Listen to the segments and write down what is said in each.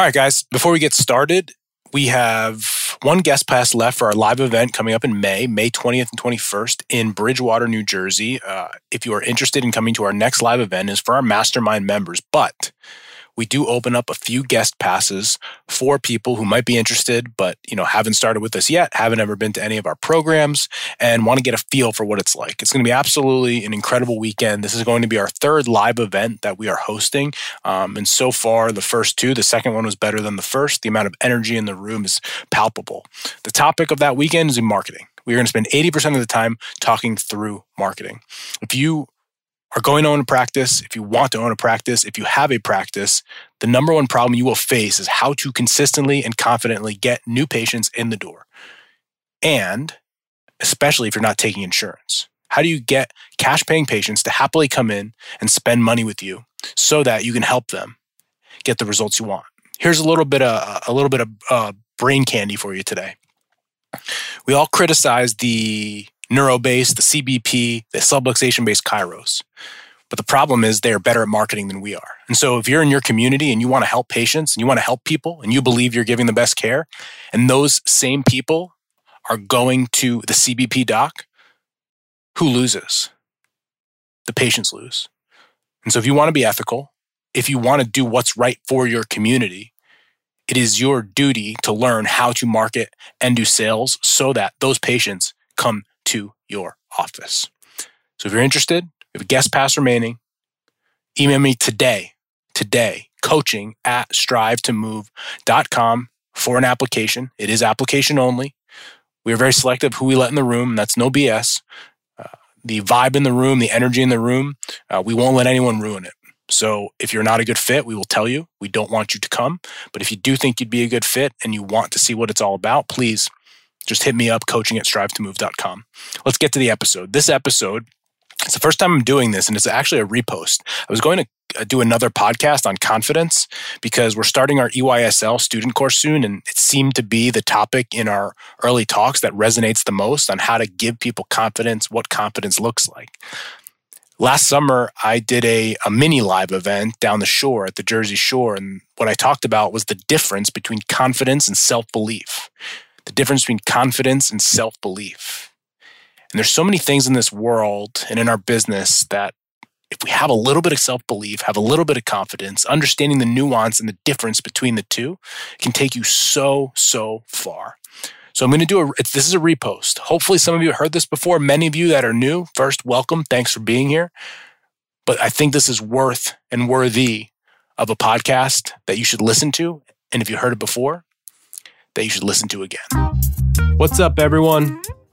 All right, guys, before we get started, we have one guest pass left for our live event coming up in May, May 20th and 21st in Bridgewater, New Jersey. Uh, if you are interested in coming to our next live event, is for our mastermind members, but we do open up a few guest passes for people who might be interested, but you know haven't started with us yet, haven't ever been to any of our programs, and want to get a feel for what it's like. It's going to be absolutely an incredible weekend. This is going to be our third live event that we are hosting, um, and so far the first two, the second one was better than the first. The amount of energy in the room is palpable. The topic of that weekend is in marketing. We're going to spend 80% of the time talking through marketing. If you are going to own a practice, if you want to own a practice, if you have a practice, the number one problem you will face is how to consistently and confidently get new patients in the door. And especially if you're not taking insurance. How do you get cash paying patients to happily come in and spend money with you so that you can help them get the results you want? Here's a little bit of a little bit of uh, brain candy for you today. We all criticize the neuro based, the CBP, the subluxation based chiros. But the problem is they're better at marketing than we are. And so if you're in your community and you want to help patients and you want to help people and you believe you're giving the best care, and those same people are going to the CBP doc, who loses? The patients lose. And so if you want to be ethical, if you want to do what's right for your community, it is your duty to learn how to market and do sales so that those patients come to your office. So if you're interested, we have a guest pass remaining. Email me today, today, coaching at strive2move.com for an application. It is application only. We are very selective who we let in the room. That's no BS. Uh, the vibe in the room, the energy in the room, uh, we won't let anyone ruin it. So if you're not a good fit, we will tell you. We don't want you to come. But if you do think you'd be a good fit and you want to see what it's all about, please just hit me up, coaching at strive2move.com. Let's get to the episode. This episode, it's the first time I'm doing this, and it's actually a repost. I was going to uh, do another podcast on confidence because we're starting our EYSL student course soon, and it seemed to be the topic in our early talks that resonates the most on how to give people confidence, what confidence looks like. Last summer, I did a, a mini live event down the shore at the Jersey Shore, and what I talked about was the difference between confidence and self belief the difference between confidence and self belief. And there's so many things in this world and in our business that if we have a little bit of self belief, have a little bit of confidence, understanding the nuance and the difference between the two can take you so, so far. So I'm going to do a, this is a repost. Hopefully some of you heard this before. Many of you that are new, first, welcome. Thanks for being here. But I think this is worth and worthy of a podcast that you should listen to. And if you heard it before, that you should listen to again. What's up, everyone?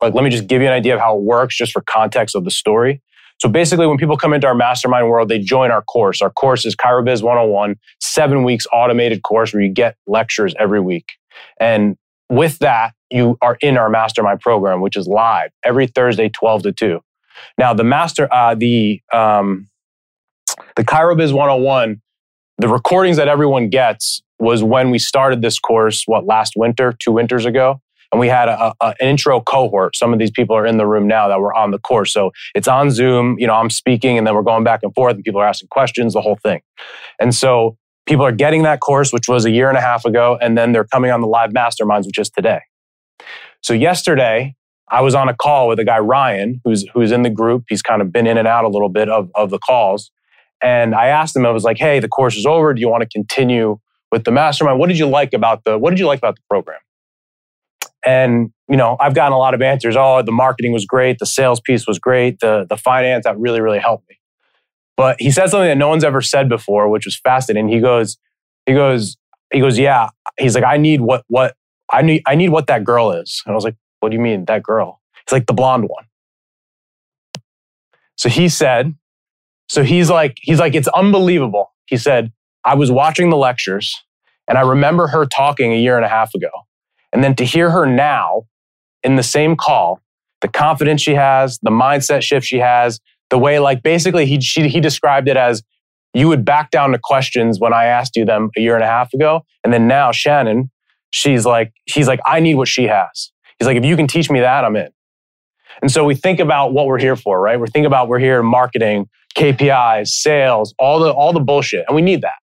like let me just give you an idea of how it works just for context of the story. So basically, when people come into our mastermind world, they join our course. Our course is ChiroBiz 101, seven weeks automated course where you get lectures every week. And with that, you are in our mastermind program, which is live every Thursday, 12 to 2. Now, the master, uh, the, um, the ChiroBiz 101, the recordings that everyone gets was when we started this course, what, last winter, two winters ago. And we had a, a, an intro cohort. Some of these people are in the room now that were on the course. So it's on Zoom. You know, I'm speaking and then we're going back and forth and people are asking questions, the whole thing. And so people are getting that course, which was a year and a half ago. And then they're coming on the live masterminds, which is today. So yesterday, I was on a call with a guy, Ryan, who's, who's in the group. He's kind of been in and out a little bit of, of the calls. And I asked him, I was like, hey, the course is over. Do you want to continue with the mastermind. What did you like about the What did you like about the program? And you know, I've gotten a lot of answers. Oh, the marketing was great, the sales piece was great, the the finance that really really helped me. But he said something that no one's ever said before, which was fascinating. He goes, he goes, he goes, yeah. He's like, I need what what I need I need what that girl is. And I was like, what do you mean that girl? He's like the blonde one. So he said, so he's like, he's like, it's unbelievable. He said, I was watching the lectures and I remember her talking a year and a half ago. And then to hear her now in the same call, the confidence she has, the mindset shift she has, the way like basically he she, he described it as you would back down to questions when I asked you them a year and a half ago, and then now Shannon, she's like he's like I need what she has. He's like if you can teach me that, I'm in. And so we think about what we're here for, right? We're thinking about we're here marketing, KPIs, sales, all the all the bullshit, and we need that,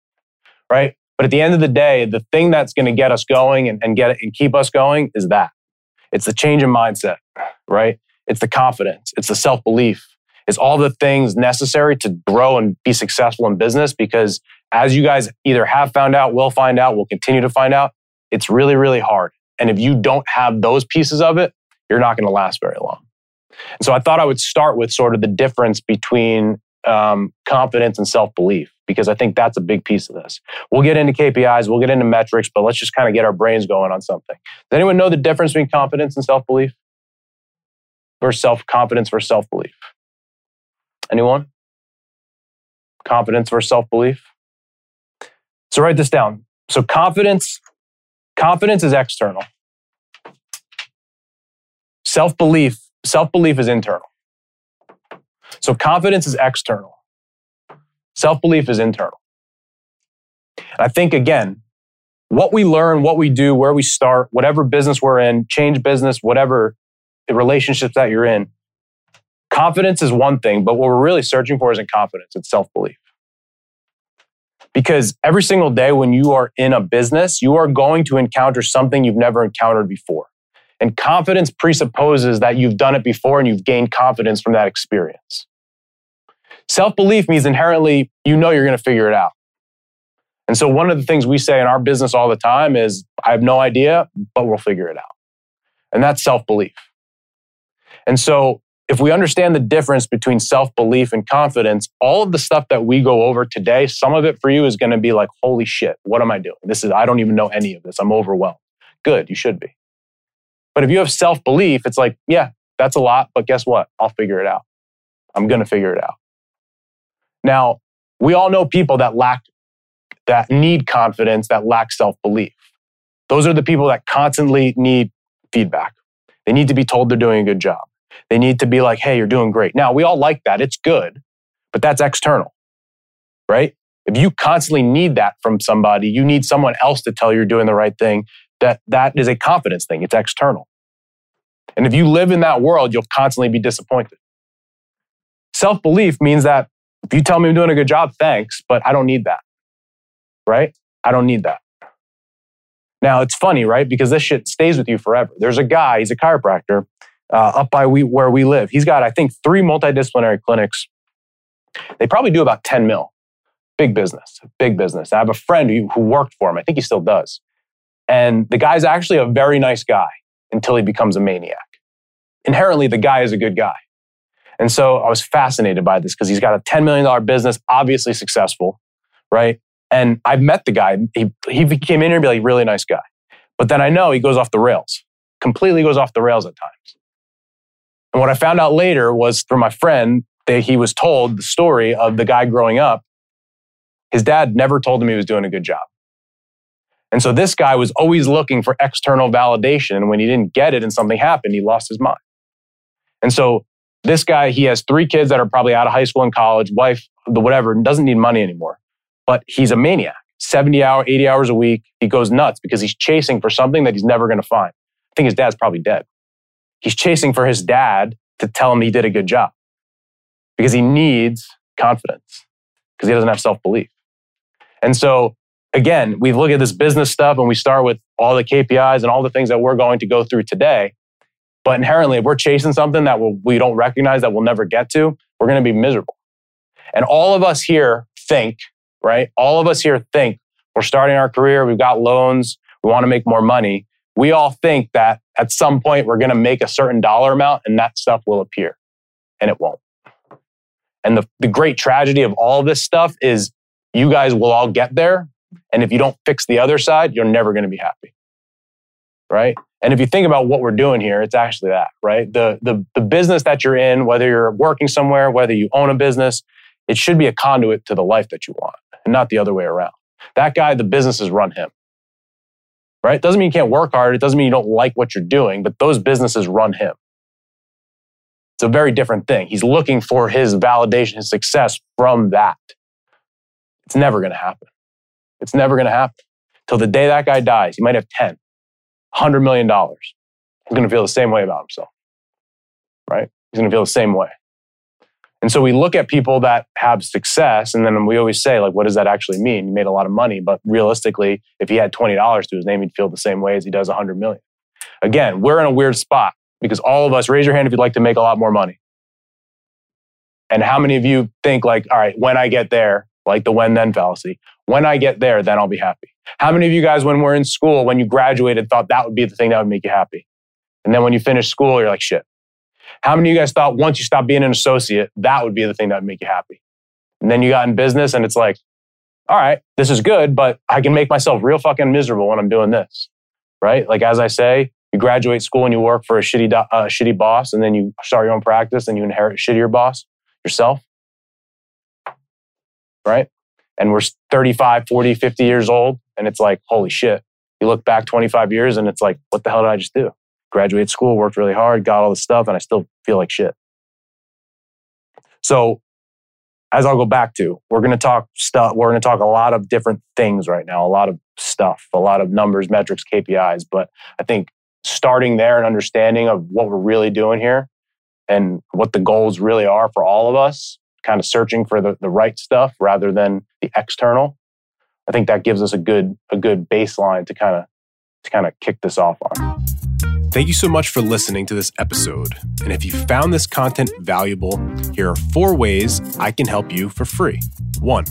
right? But at the end of the day, the thing that's going to get us going and, and get it and keep us going is that. It's the change in mindset, right? It's the confidence. It's the self belief. It's all the things necessary to grow and be successful in business because as you guys either have found out, will find out, will continue to find out, it's really, really hard. And if you don't have those pieces of it, you're not going to last very long. And so I thought I would start with sort of the difference between um, confidence and self belief because I think that's a big piece of this. We'll get into KPIs, we'll get into metrics, but let's just kind of get our brains going on something. Does anyone know the difference between confidence and self belief? Versus self confidence versus self belief? Anyone? Confidence versus self belief? So write this down. So confidence, confidence is external. Self belief, self belief is internal. So confidence is external. Self belief is internal. I think, again, what we learn, what we do, where we start, whatever business we're in, change business, whatever the relationships that you're in, confidence is one thing, but what we're really searching for isn't confidence, it's self belief. Because every single day when you are in a business, you are going to encounter something you've never encountered before. And confidence presupposes that you've done it before and you've gained confidence from that experience. Self belief means inherently you know you're going to figure it out. And so, one of the things we say in our business all the time is, I have no idea, but we'll figure it out. And that's self belief. And so, if we understand the difference between self belief and confidence, all of the stuff that we go over today, some of it for you is going to be like, holy shit, what am I doing? This is, I don't even know any of this. I'm overwhelmed. Good, you should be. But if you have self belief, it's like, yeah, that's a lot, but guess what? I'll figure it out. I'm going to figure it out. Now, we all know people that lack, that need confidence, that lack self belief. Those are the people that constantly need feedback. They need to be told they're doing a good job. They need to be like, hey, you're doing great. Now, we all like that. It's good, but that's external, right? If you constantly need that from somebody, you need someone else to tell you you're doing the right thing. That that is a confidence thing. It's external. And if you live in that world, you'll constantly be disappointed. Self belief means that if you tell me I'm doing a good job, thanks, but I don't need that. Right? I don't need that. Now, it's funny, right? Because this shit stays with you forever. There's a guy, he's a chiropractor uh, up by we, where we live. He's got, I think, three multidisciplinary clinics. They probably do about 10 mil. Big business, big business. I have a friend who, who worked for him. I think he still does. And the guy's actually a very nice guy until he becomes a maniac. Inherently, the guy is a good guy. And so I was fascinated by this because he's got a $10 million business, obviously successful, right? And I've met the guy. He, he came in here and be like, really nice guy. But then I know he goes off the rails, completely goes off the rails at times. And what I found out later was through my friend that he was told the story of the guy growing up. His dad never told him he was doing a good job. And so this guy was always looking for external validation. And when he didn't get it and something happened, he lost his mind. And so this guy, he has three kids that are probably out of high school and college, wife, the whatever, doesn't need money anymore. But he's a maniac. 70 hour, 80 hours a week. He goes nuts because he's chasing for something that he's never going to find. I think his dad's probably dead. He's chasing for his dad to tell him he did a good job because he needs confidence because he doesn't have self belief. And so, again, we look at this business stuff and we start with all the KPIs and all the things that we're going to go through today. But inherently, if we're chasing something that we don't recognize that we'll never get to, we're going to be miserable. And all of us here think, right? All of us here think we're starting our career, we've got loans, we want to make more money. We all think that at some point we're going to make a certain dollar amount and that stuff will appear, and it won't. And the, the great tragedy of all this stuff is you guys will all get there. And if you don't fix the other side, you're never going to be happy. Right? And if you think about what we're doing here, it's actually that, right? The, the, the business that you're in, whether you're working somewhere, whether you own a business, it should be a conduit to the life that you want and not the other way around. That guy, the businesses run him, right? Doesn't mean you can't work hard. It doesn't mean you don't like what you're doing, but those businesses run him. It's a very different thing. He's looking for his validation, his success from that. It's never going to happen. It's never going to happen. Till the day that guy dies, he might have 10, 100 million dollars. He's going to feel the same way about himself. Right? He's going to feel the same way. And so we look at people that have success, and then we always say, like, what does that actually mean? He made a lot of money, but realistically, if he had $20 to his name, he'd feel the same way as he does 100 million. Again, we're in a weird spot because all of us, raise your hand if you'd like to make a lot more money. And how many of you think, like, all right, when I get there, like the when then fallacy, when I get there, then I'll be happy? How many of you guys, when we're in school, when you graduated, thought that would be the thing that would make you happy? And then when you finish school, you're like, shit, how many of you guys thought once you stop being an associate, that would be the thing that would make you happy? And then you got in business and it's like, all right, this is good, but I can make myself real fucking miserable when I'm doing this. Right? Like, as I say, you graduate school and you work for a shitty, uh, shitty boss, and then you start your own practice and you inherit a shittier boss yourself. Right? And we're 35, 40, 50 years old. And it's like, holy shit. You look back 25 years and it's like, what the hell did I just do? graduated school, worked really hard, got all this stuff, and I still feel like shit. So, as I'll go back to, we're going to talk stuff. We're going to talk a lot of different things right now, a lot of stuff, a lot of numbers, metrics, KPIs. But I think starting there and understanding of what we're really doing here and what the goals really are for all of us, kind of searching for the, the right stuff rather than the external. I think that gives us a good a good baseline to kind of to kind of kick this off on. Thank you so much for listening to this episode. And if you found this content valuable, here are four ways I can help you for free. One,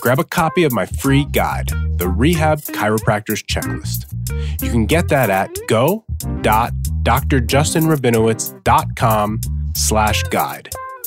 grab a copy of my free guide, the Rehab Chiropractor's Checklist. You can get that at go.drjustinrabinowitz.com slash guide.